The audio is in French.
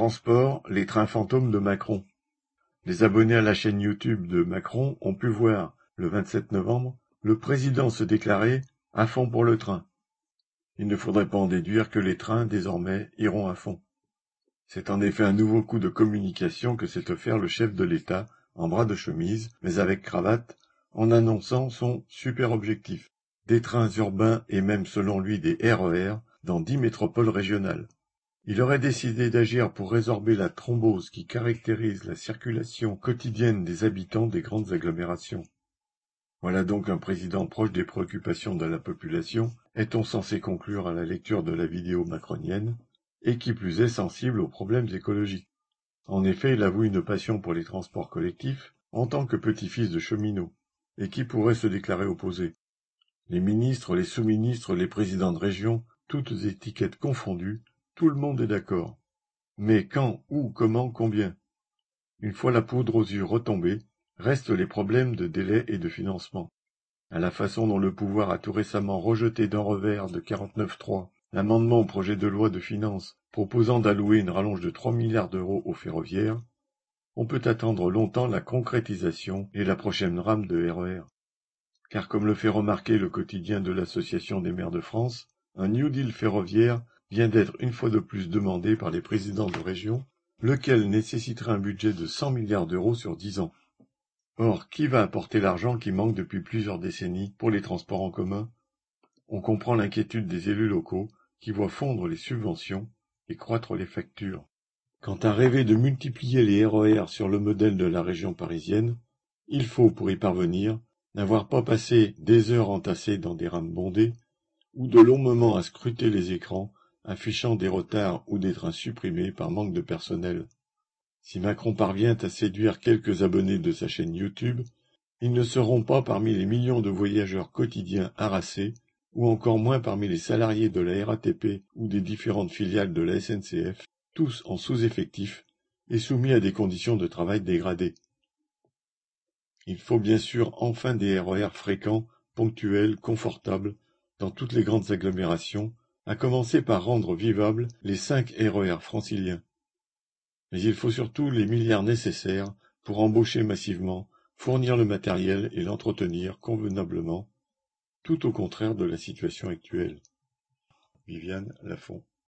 Transport, les trains fantômes de Macron. Les abonnés à la chaîne YouTube de Macron ont pu voir, le 27 novembre, le président se déclarer à fond pour le train. Il ne faudrait pas en déduire que les trains, désormais, iront à fond. C'est en effet un nouveau coup de communication que s'est offert le chef de l'État, en bras de chemise, mais avec cravate, en annonçant son super objectif. Des trains urbains et même selon lui des RER dans dix métropoles régionales. Il aurait décidé d'agir pour résorber la thrombose qui caractérise la circulation quotidienne des habitants des grandes agglomérations. Voilà donc un président proche des préoccupations de la population, est-on censé conclure à la lecture de la vidéo macronienne, et qui plus est sensible aux problèmes écologiques. En effet, il avoue une passion pour les transports collectifs en tant que petit-fils de cheminot, et qui pourrait se déclarer opposé. Les ministres, les sous-ministres, les présidents de région, toutes étiquettes confondues, tout le monde est d'accord. Mais quand, où, comment, combien? Une fois la poudre aux yeux retombée, restent les problèmes de délai et de financement. À la façon dont le pouvoir a tout récemment rejeté d'un revers de 49.3 l'amendement au projet de loi de finances proposant d'allouer une rallonge de 3 milliards d'euros aux ferroviaires, on peut attendre longtemps la concrétisation et la prochaine rame de RER. Car comme le fait remarquer le quotidien de l'Association des maires de France, un New Deal ferroviaire vient d'être une fois de plus demandé par les présidents de région, lequel nécessiterait un budget de 100 milliards d'euros sur dix ans. Or, qui va apporter l'argent qui manque depuis plusieurs décennies pour les transports en commun? On comprend l'inquiétude des élus locaux qui voient fondre les subventions et croître les factures. Quant à rêver de multiplier les RER sur le modèle de la région parisienne, il faut, pour y parvenir, n'avoir pas passé des heures entassées dans des rames bondées, ou de longs moments à scruter les écrans affichant des retards ou des trains supprimés par manque de personnel. Si Macron parvient à séduire quelques abonnés de sa chaîne YouTube, ils ne seront pas parmi les millions de voyageurs quotidiens harassés, ou encore moins parmi les salariés de la RATP ou des différentes filiales de la SNCF, tous en sous-effectif et soumis à des conditions de travail dégradées. Il faut bien sûr enfin des RER fréquents, ponctuels, confortables, dans toutes les grandes agglomérations, à commencer par rendre vivables les cinq RER franciliens. Mais il faut surtout les milliards nécessaires pour embaucher massivement, fournir le matériel et l'entretenir convenablement, tout au contraire de la situation actuelle. Viviane Lafont